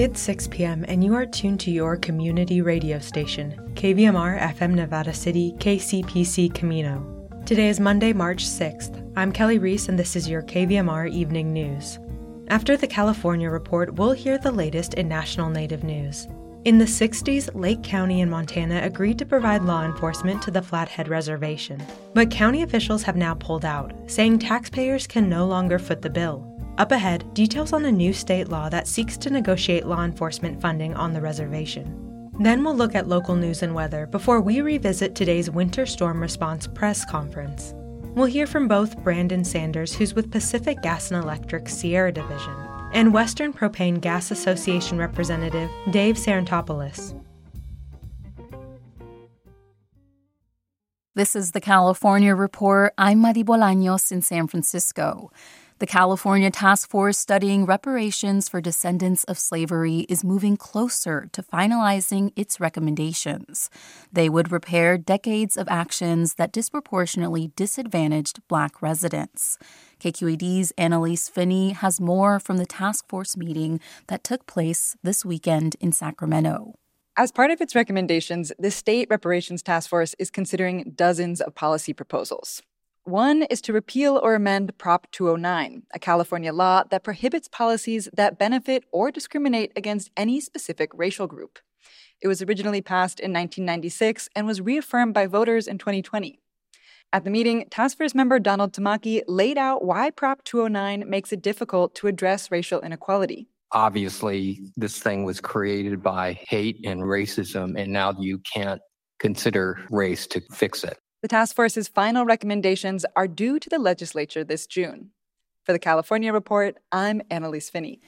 It's 6 p.m., and you are tuned to your community radio station, KVMR FM Nevada City, KCPC Camino. Today is Monday, March 6th. I'm Kelly Reese, and this is your KVMR Evening News. After the California report, we'll hear the latest in national Native news. In the 60s, Lake County in Montana agreed to provide law enforcement to the Flathead Reservation. But county officials have now pulled out, saying taxpayers can no longer foot the bill. Up ahead, details on a new state law that seeks to negotiate law enforcement funding on the reservation. Then we'll look at local news and weather before we revisit today's winter storm response press conference. We'll hear from both Brandon Sanders, who's with Pacific Gas and Electric Sierra Division, and Western Propane Gas Association representative Dave Sarantopoulos. This is the California Report. I'm Mari Bolaños in San Francisco. The California Task Force studying reparations for descendants of slavery is moving closer to finalizing its recommendations. They would repair decades of actions that disproportionately disadvantaged black residents. KQED's Annelise Finney has more from the task force meeting that took place this weekend in Sacramento. As part of its recommendations, the State Reparations Task Force is considering dozens of policy proposals. One is to repeal or amend Prop 209, a California law that prohibits policies that benefit or discriminate against any specific racial group. It was originally passed in 1996 and was reaffirmed by voters in 2020. At the meeting, Task Force member Donald Tamaki laid out why Prop 209 makes it difficult to address racial inequality. Obviously, this thing was created by hate and racism, and now you can't consider race to fix it. The task force's final recommendations are due to the legislature this June. For the California Report, I'm Annelise Finney.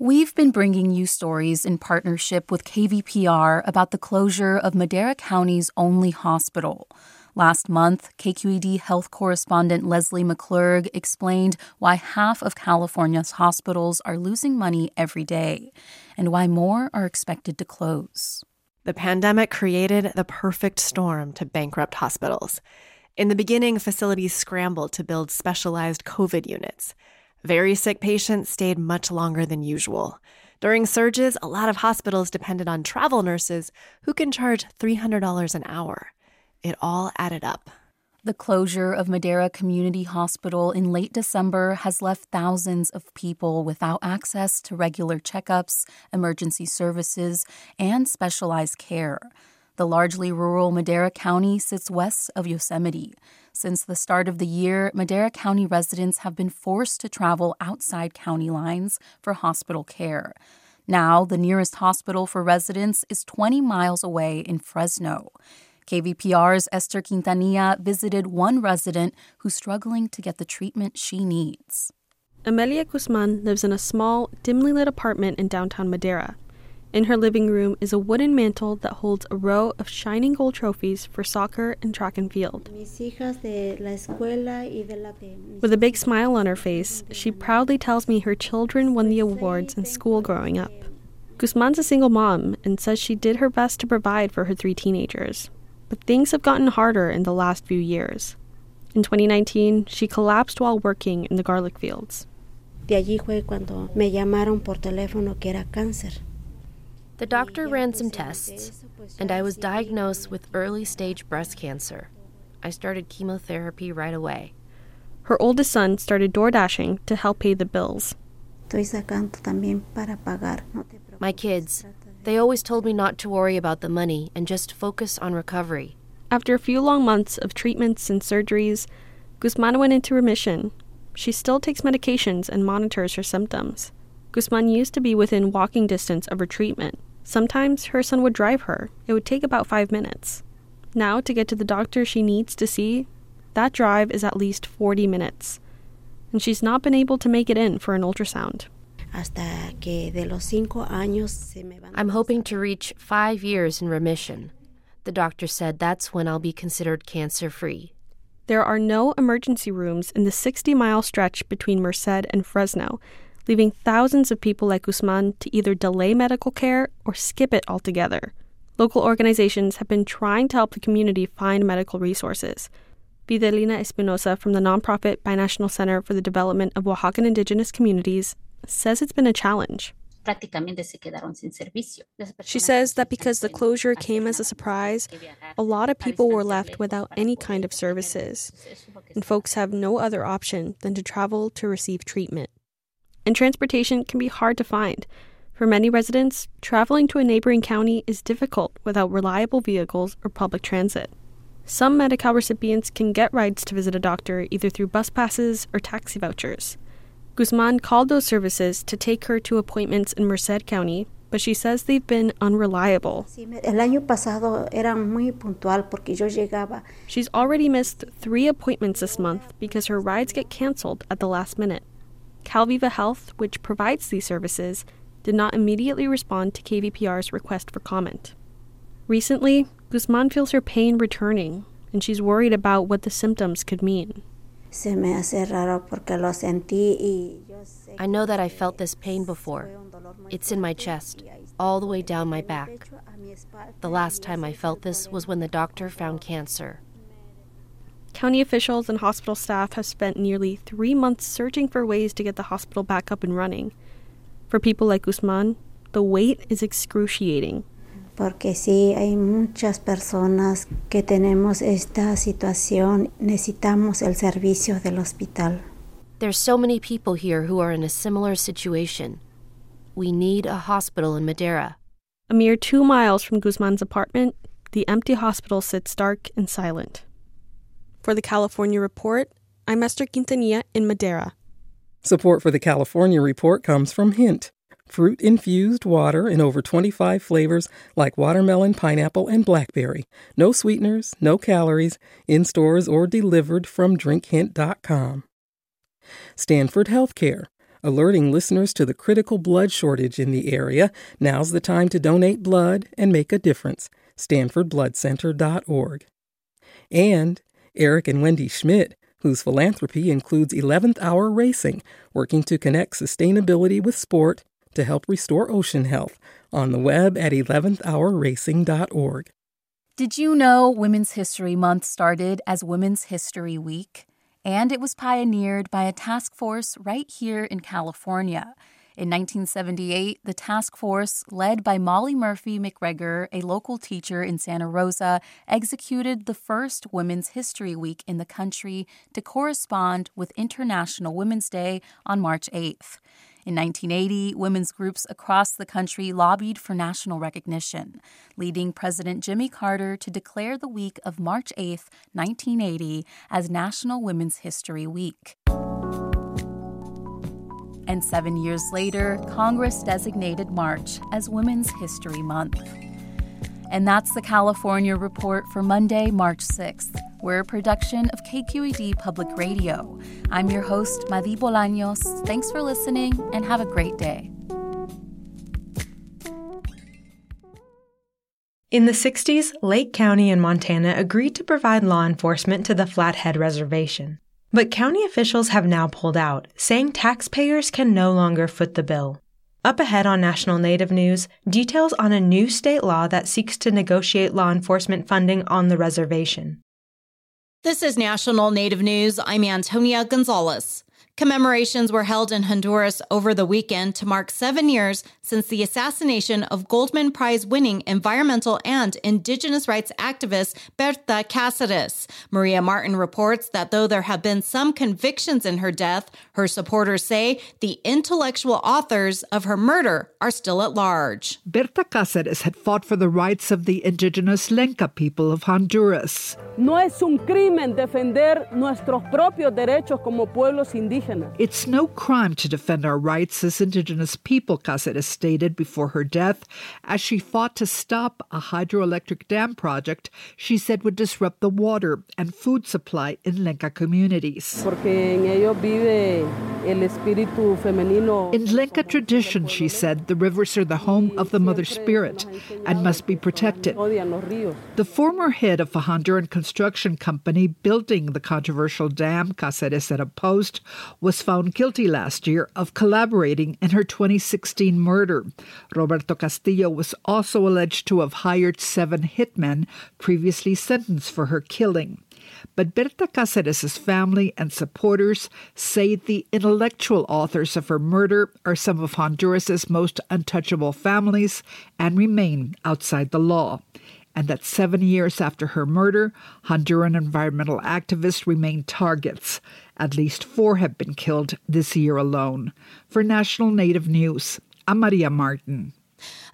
We've been bringing you stories in partnership with KVPR about the closure of Madera County's only hospital. Last month, KQED health correspondent Leslie McClurg explained why half of California's hospitals are losing money every day and why more are expected to close. The pandemic created the perfect storm to bankrupt hospitals. In the beginning, facilities scrambled to build specialized COVID units. Very sick patients stayed much longer than usual. During surges, a lot of hospitals depended on travel nurses who can charge $300 an hour. It all added up. The closure of Madera Community Hospital in late December has left thousands of people without access to regular checkups, emergency services, and specialized care. The largely rural Madera County sits west of Yosemite. Since the start of the year, Madera County residents have been forced to travel outside county lines for hospital care. Now, the nearest hospital for residents is 20 miles away in Fresno. KVPR's Esther Quintanilla visited one resident who's struggling to get the treatment she needs. Amelia Guzman lives in a small, dimly lit apartment in downtown Madera. In her living room is a wooden mantle that holds a row of shining gold trophies for soccer and track and field. With a big smile on her face, she proudly tells me her children won the awards in school growing up. Guzman's a single mom and says she did her best to provide for her three teenagers but things have gotten harder in the last few years. In 2019, she collapsed while working in the garlic fields. Me llamaron por teléfono que era cáncer. The doctor ran some tests, and I was diagnosed with early stage breast cancer. I started chemotherapy right away. Her oldest son started door dashing to help pay the bills. My kids, they always told me not to worry about the money and just focus on recovery. After a few long months of treatments and surgeries, Guzman went into remission. She still takes medications and monitors her symptoms. Guzman used to be within walking distance of her treatment. Sometimes her son would drive her. It would take about five minutes. Now, to get to the doctor she needs to see, that drive is at least 40 minutes. And she's not been able to make it in for an ultrasound. I'm hoping to reach five years in remission. The doctor said that's when I'll be considered cancer free. There are no emergency rooms in the 60 mile stretch between Merced and Fresno, leaving thousands of people like Guzman to either delay medical care or skip it altogether. Local organizations have been trying to help the community find medical resources. Fidelina Espinosa from the nonprofit Binational Center for the Development of Oaxacan Indigenous Communities says it's been a challenge. She says that because the closure came as a surprise, a lot of people were left without any kind of services, and folks have no other option than to travel to receive treatment. And transportation can be hard to find. For many residents, traveling to a neighboring county is difficult without reliable vehicles or public transit. Some Medi Cal recipients can get rides to visit a doctor either through bus passes or taxi vouchers. Guzman called those services to take her to appointments in Merced County, but she says they've been unreliable. She's already missed three appointments this month because her rides get canceled at the last minute. Calviva Health, which provides these services, did not immediately respond to KVPR's request for comment. Recently, Guzman feels her pain returning, and she's worried about what the symptoms could mean. I know that I felt this pain before. It's in my chest, all the way down my back. The last time I felt this was when the doctor found cancer. County officials and hospital staff have spent nearly three months searching for ways to get the hospital back up and running. For people like Guzman, the wait is excruciating porque sí hay muchas personas que tenemos esta situación, necesitamos el servicio del hospital. There's so many people here who are in a similar situation. We need a hospital in Madera. A mere two miles from Guzman's apartment, the empty hospital sits dark and silent. For the California Report, I'm Esther Quintanilla in Madera. Support for the California Report comes from Hint fruit infused water in over 25 flavors like watermelon, pineapple, and blackberry. No sweeteners, no calories, in stores or delivered from drinkhint.com. Stanford Healthcare, alerting listeners to the critical blood shortage in the area. Now's the time to donate blood and make a difference. StanfordBloodCenter.org. And Eric and Wendy Schmidt, whose philanthropy includes 11th Hour Racing, working to connect sustainability with sport to help restore ocean health on the web at 11thhourracing.org. Did you know Women's History Month started as Women's History Week? And it was pioneered by a task force right here in California. In 1978, the task force, led by Molly Murphy McGregor, a local teacher in Santa Rosa, executed the first Women's History Week in the country to correspond with International Women's Day on March 8th. In 1980, women's groups across the country lobbied for national recognition, leading President Jimmy Carter to declare the week of March 8, 1980, as National Women's History Week. And seven years later, Congress designated March as Women's History Month. And that's the California Report for Monday, March 6th. We're a production of KQED Public Radio. I'm your host, Madi Bolaños. Thanks for listening and have a great day. In the 60s, Lake County in Montana agreed to provide law enforcement to the Flathead Reservation. But county officials have now pulled out, saying taxpayers can no longer foot the bill. Up ahead on National Native News, details on a new state law that seeks to negotiate law enforcement funding on the reservation. This is National Native News. I'm Antonia Gonzalez. Commemorations were held in Honduras over the weekend to mark seven years since the assassination of Goldman Prize winning environmental and indigenous rights activist Berta Cáceres. Maria Martin reports that though there have been some convictions in her death, her supporters say the intellectual authors of her murder are still at large. Berta Cáceres had fought for the rights of the indigenous Lenca people of Honduras. No es un crimen defender nuestros propios derechos como pueblos indígenas. It's no crime to defend our rights as indigenous people, Cáceres stated before her death, as she fought to stop a hydroelectric dam project she said would disrupt the water and food supply in Lenca communities. In Lenca tradition, she said, the rivers are the home of the Mother Spirit and must be protected. The former head of a Honduran construction company building the controversial dam, Cáceres said opposed, was found guilty last year of collaborating in her 2016 murder. Roberto Castillo was also alleged to have hired seven hitmen previously sentenced for her killing. But Berta Cáceres' family and supporters say the intellectual authors of her murder are some of Honduras' most untouchable families and remain outside the law. And that seven years after her murder, Honduran environmental activists remain targets. At least four have been killed this year alone. For National Native News, I'm Maria Martin.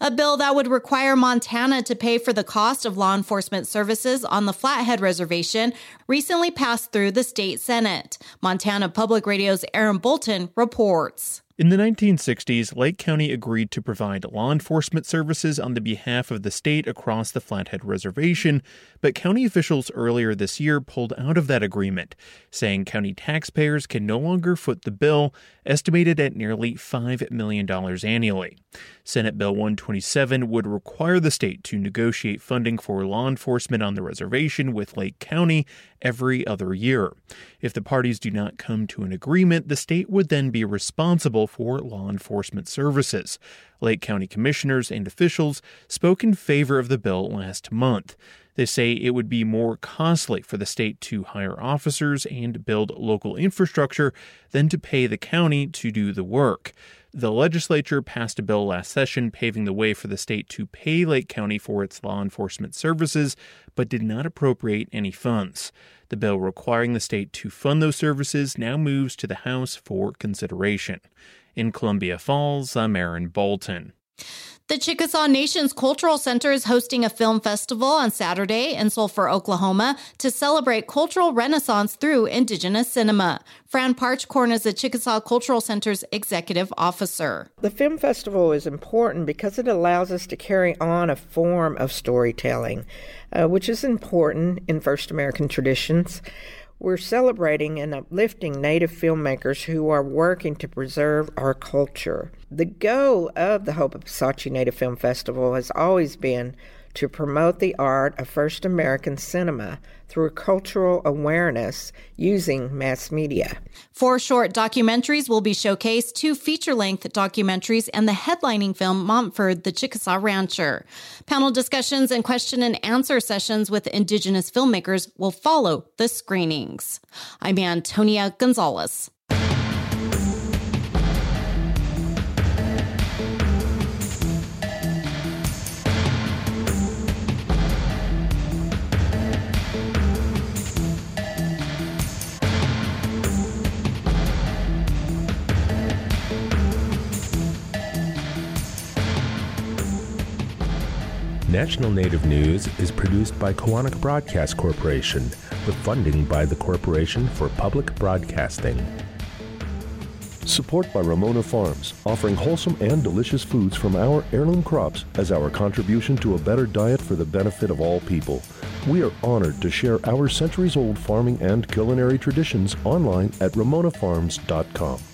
A bill that would require Montana to pay for the cost of law enforcement services on the Flathead Reservation recently passed through the state Senate. Montana Public Radio's Aaron Bolton reports. In the 1960s, Lake County agreed to provide law enforcement services on the behalf of the state across the Flathead Reservation, but county officials earlier this year pulled out of that agreement, saying county taxpayers can no longer foot the bill, estimated at nearly $5 million annually. Senate Bill 127 would require the state to negotiate funding for law enforcement on the reservation with Lake County every other year. If the parties do not come to an agreement, the state would then be responsible for law enforcement services. Lake County commissioners and officials spoke in favor of the bill last month. They say it would be more costly for the state to hire officers and build local infrastructure than to pay the county to do the work. The legislature passed a bill last session paving the way for the state to pay Lake County for its law enforcement services, but did not appropriate any funds. The bill requiring the state to fund those services now moves to the House for consideration. In Columbia Falls, I'm Aaron Bolton. The Chickasaw Nation's Cultural Center is hosting a film festival on Saturday in Sulphur, Oklahoma to celebrate cultural renaissance through indigenous cinema. Fran Parchcorn is the Chickasaw Cultural Center's executive officer. The film festival is important because it allows us to carry on a form of storytelling, uh, which is important in First American traditions. We're celebrating and uplifting Native filmmakers who are working to preserve our culture. The goal of the Hope Native Film Festival has always been to promote the art of First American cinema through cultural awareness using mass media. Four short documentaries will be showcased, two feature length documentaries, and the headlining film Montford, the Chickasaw Rancher. Panel discussions and question and answer sessions with Indigenous filmmakers will follow the screenings. I'm Antonia Gonzalez. National Native News is produced by Koahnic Broadcast Corporation with funding by the Corporation for Public Broadcasting. Support by Ramona Farms, offering wholesome and delicious foods from our heirloom crops as our contribution to a better diet for the benefit of all people. We are honored to share our centuries old farming and culinary traditions online at ramonafarms.com.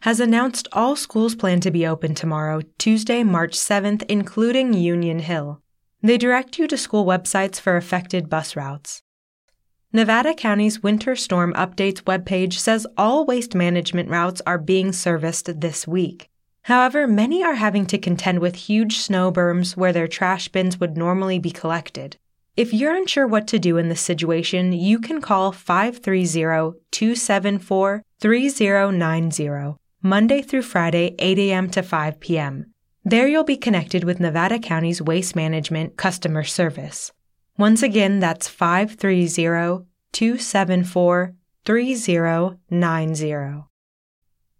has announced all schools plan to be open tomorrow, Tuesday, March 7th, including Union Hill. They direct you to school websites for affected bus routes. Nevada County's Winter Storm Updates webpage says all waste management routes are being serviced this week. However, many are having to contend with huge snow berms where their trash bins would normally be collected. If you're unsure what to do in this situation, you can call 530 274 3090 Monday through Friday, 8 a.m. to 5 p.m. There you'll be connected with Nevada County's Waste Management Customer Service. Once again, that's 530 274 3090.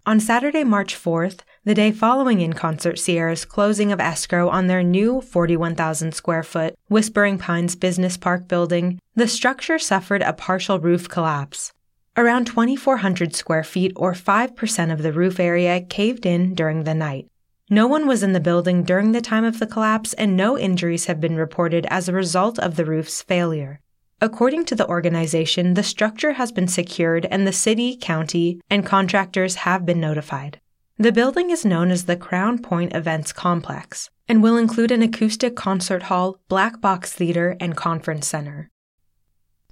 On Saturday, March 4th, the day following In Concert Sierra's closing of escrow on their new 41,000 square foot Whispering Pines Business Park building, the structure suffered a partial roof collapse. Around 2,400 square feet, or 5% of the roof area, caved in during the night. No one was in the building during the time of the collapse, and no injuries have been reported as a result of the roof's failure. According to the organization, the structure has been secured and the city, county, and contractors have been notified. The building is known as the Crown Point Events Complex and will include an acoustic concert hall, black box theater, and conference center.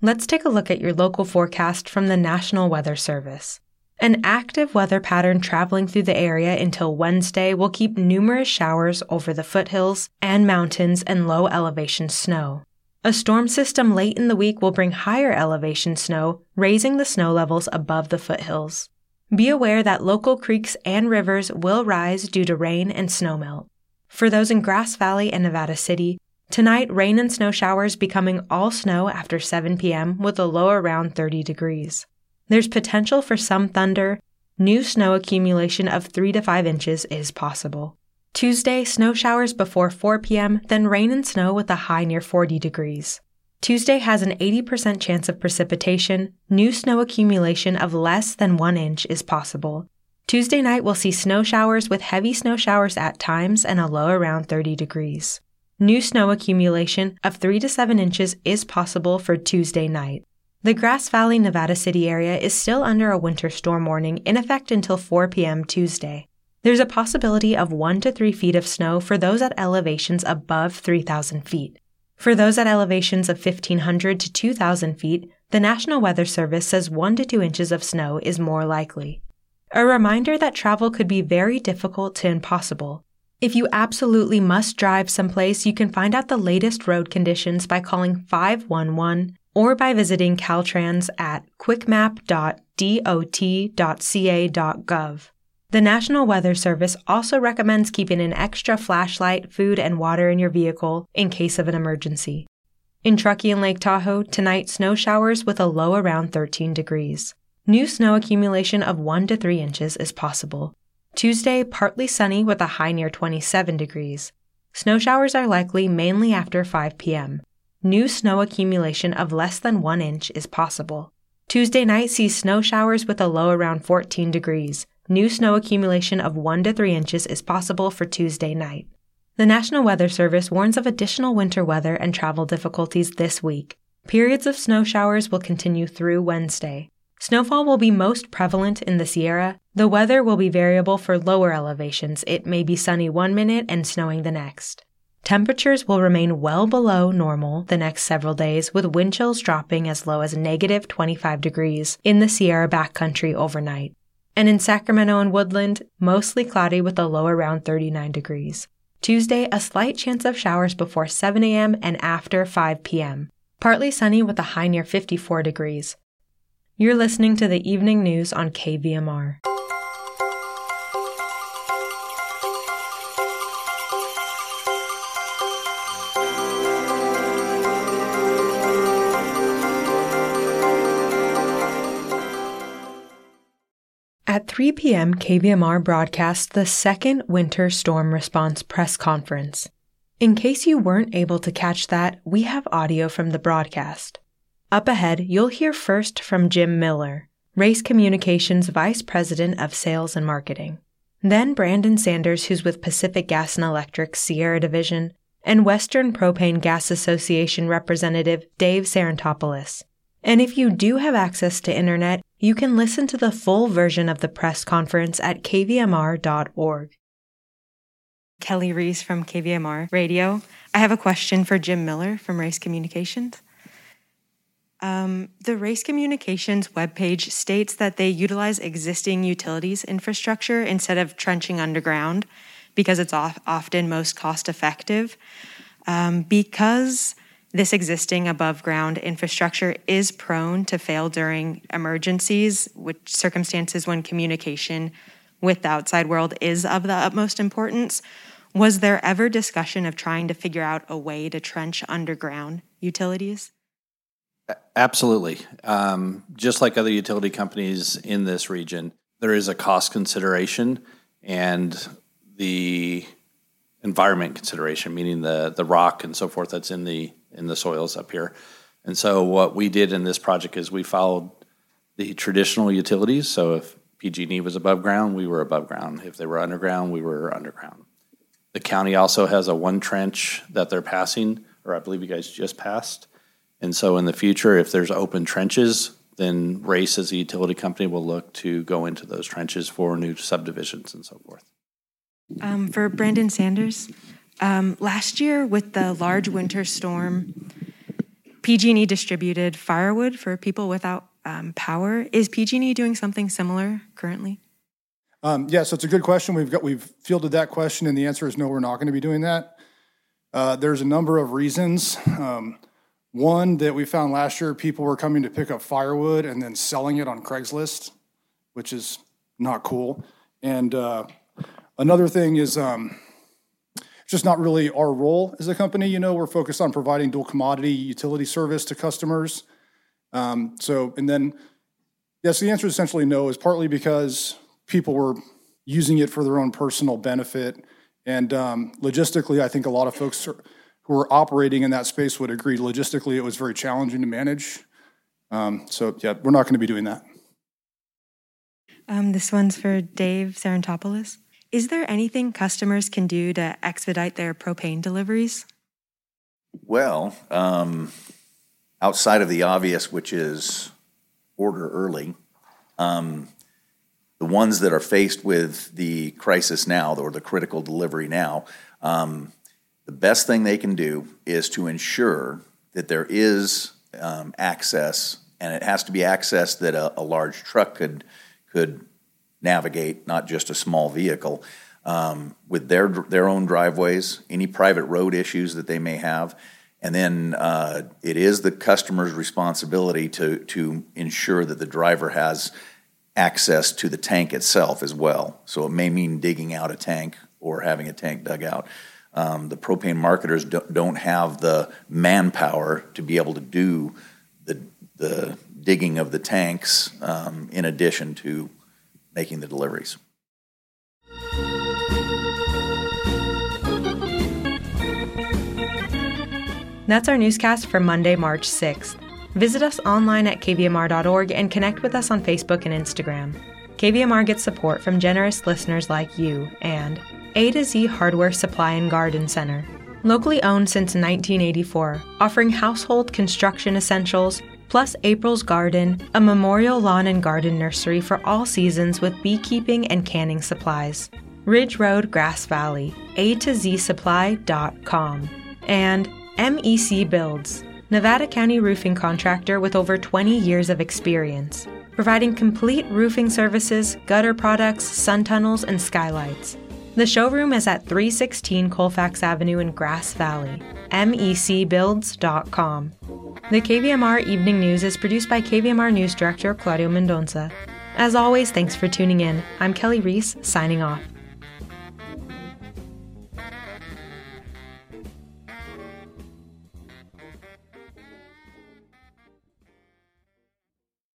Let's take a look at your local forecast from the National Weather Service. An active weather pattern traveling through the area until Wednesday will keep numerous showers over the foothills and mountains and low elevation snow. A storm system late in the week will bring higher elevation snow, raising the snow levels above the foothills. Be aware that local creeks and rivers will rise due to rain and snowmelt. For those in Grass Valley and Nevada City, tonight rain and snow showers becoming all snow after 7 p.m. with a low around 30 degrees. There's potential for some thunder. New snow accumulation of 3 to 5 inches is possible. Tuesday, snow showers before 4 p.m., then rain and snow with a high near 40 degrees. Tuesday has an 80% chance of precipitation. New snow accumulation of less than 1 inch is possible. Tuesday night will see snow showers with heavy snow showers at times and a low around 30 degrees. New snow accumulation of 3 to 7 inches is possible for Tuesday night. The Grass Valley, Nevada City area is still under a winter storm warning in effect until 4 p.m. Tuesday. There's a possibility of 1 to 3 feet of snow for those at elevations above 3,000 feet. For those at elevations of 1,500 to 2,000 feet, the National Weather Service says 1 to 2 inches of snow is more likely. A reminder that travel could be very difficult to impossible. If you absolutely must drive someplace, you can find out the latest road conditions by calling 511 or by visiting Caltrans at quickmap.dot.ca.gov. The National Weather Service also recommends keeping an extra flashlight, food, and water in your vehicle in case of an emergency. In Truckee and Lake Tahoe, tonight snow showers with a low around 13 degrees. New snow accumulation of 1 to 3 inches is possible. Tuesday, partly sunny with a high near 27 degrees. Snow showers are likely mainly after 5 p.m. New snow accumulation of less than 1 inch is possible. Tuesday night sees snow showers with a low around 14 degrees. New snow accumulation of 1 to 3 inches is possible for Tuesday night. The National Weather Service warns of additional winter weather and travel difficulties this week. Periods of snow showers will continue through Wednesday. Snowfall will be most prevalent in the Sierra. The weather will be variable for lower elevations. It may be sunny one minute and snowing the next. Temperatures will remain well below normal the next several days, with wind chills dropping as low as negative 25 degrees in the Sierra backcountry overnight and in Sacramento and Woodland, mostly cloudy with a low around 39 degrees. Tuesday, a slight chance of showers before 7 a.m. and after 5 p.m. Partly sunny with a high near 54 degrees. You're listening to the evening news on KVMR. 3 p.m., KVMR broadcast the second Winter Storm Response press conference. In case you weren't able to catch that, we have audio from the broadcast. Up ahead, you'll hear first from Jim Miller, Race Communications Vice President of Sales and Marketing. Then Brandon Sanders, who's with Pacific Gas and Electric Sierra Division, and Western Propane Gas Association Representative Dave Sarantopoulos. And if you do have access to internet, you can listen to the full version of the press conference at kvmr.org. Kelly Reese from KVMR Radio. I have a question for Jim Miller from Race Communications. Um, the Race Communications webpage states that they utilize existing utilities infrastructure instead of trenching underground because it's often most cost effective. Um, because this existing above ground infrastructure is prone to fail during emergencies, which circumstances when communication with the outside world is of the utmost importance. Was there ever discussion of trying to figure out a way to trench underground utilities? Absolutely. Um, just like other utility companies in this region, there is a cost consideration and the environment consideration, meaning the the rock and so forth that's in the in the soils up here. And so what we did in this project is we followed the traditional utilities. So if PG&E was above ground, we were above ground. If they were underground, we were underground. The county also has a one trench that they're passing, or I believe you guys just passed, And so in the future, if there's open trenches, then Race as a utility company will look to go into those trenches for new subdivisions and so forth. Um, for Brandon Sanders, um, last year with the large winter storm, PG&E distributed firewood for people without um, power. Is PG&E doing something similar currently? Um, yeah, so it's a good question. We've got we've fielded that question, and the answer is no. We're not going to be doing that. Uh, there's a number of reasons. Um, one that we found last year, people were coming to pick up firewood and then selling it on Craigslist, which is not cool. And uh, another thing is um, just not really our role as a company. You know, we're focused on providing dual commodity utility service to customers. Um, so, and then, yes, the answer is essentially no, is partly because people were using it for their own personal benefit. And um, logistically, I think a lot of folks are, who are operating in that space would agree. Logistically, it was very challenging to manage. Um, so, yeah, we're not going to be doing that. Um, this one's for Dave Sarantopoulos. Is there anything customers can do to expedite their propane deliveries? Well, um, outside of the obvious, which is order early, um, the ones that are faced with the crisis now or the critical delivery now, um, the best thing they can do is to ensure that there is um, access, and it has to be access that a, a, large truck could could navigate, not just a small vehicle, um, with their their own driveways, any private road issues that they may have. And then uh, it is the customer's responsibility to to ensure that the driver has access to the tank itself as well. So it may mean digging out a tank or having a tank dug out. Um, the propane marketers do, don't have the manpower to be able to do the, the digging of the tanks um, in addition to making the deliveries. That's our newscast for Monday, March 6th. Visit us online at kvmr.org and connect with us on Facebook and Instagram. KVMR gets support from generous listeners like you and A to Z Hardware Supply and Garden Center, locally owned since 1984, offering household construction essentials, plus April's Garden, a memorial lawn and garden nursery for all seasons with beekeeping and canning supplies. Ridge Road, Grass Valley, A to Z Supply.com, and MEC Builds, Nevada County roofing contractor with over 20 years of experience, providing complete roofing services, gutter products, sun tunnels, and skylights. The showroom is at 316 Colfax Avenue in Grass Valley. MECBuilds.com. The KVMR Evening News is produced by KVMR News Director Claudio Mendonça. As always, thanks for tuning in. I'm Kelly Reese, signing off.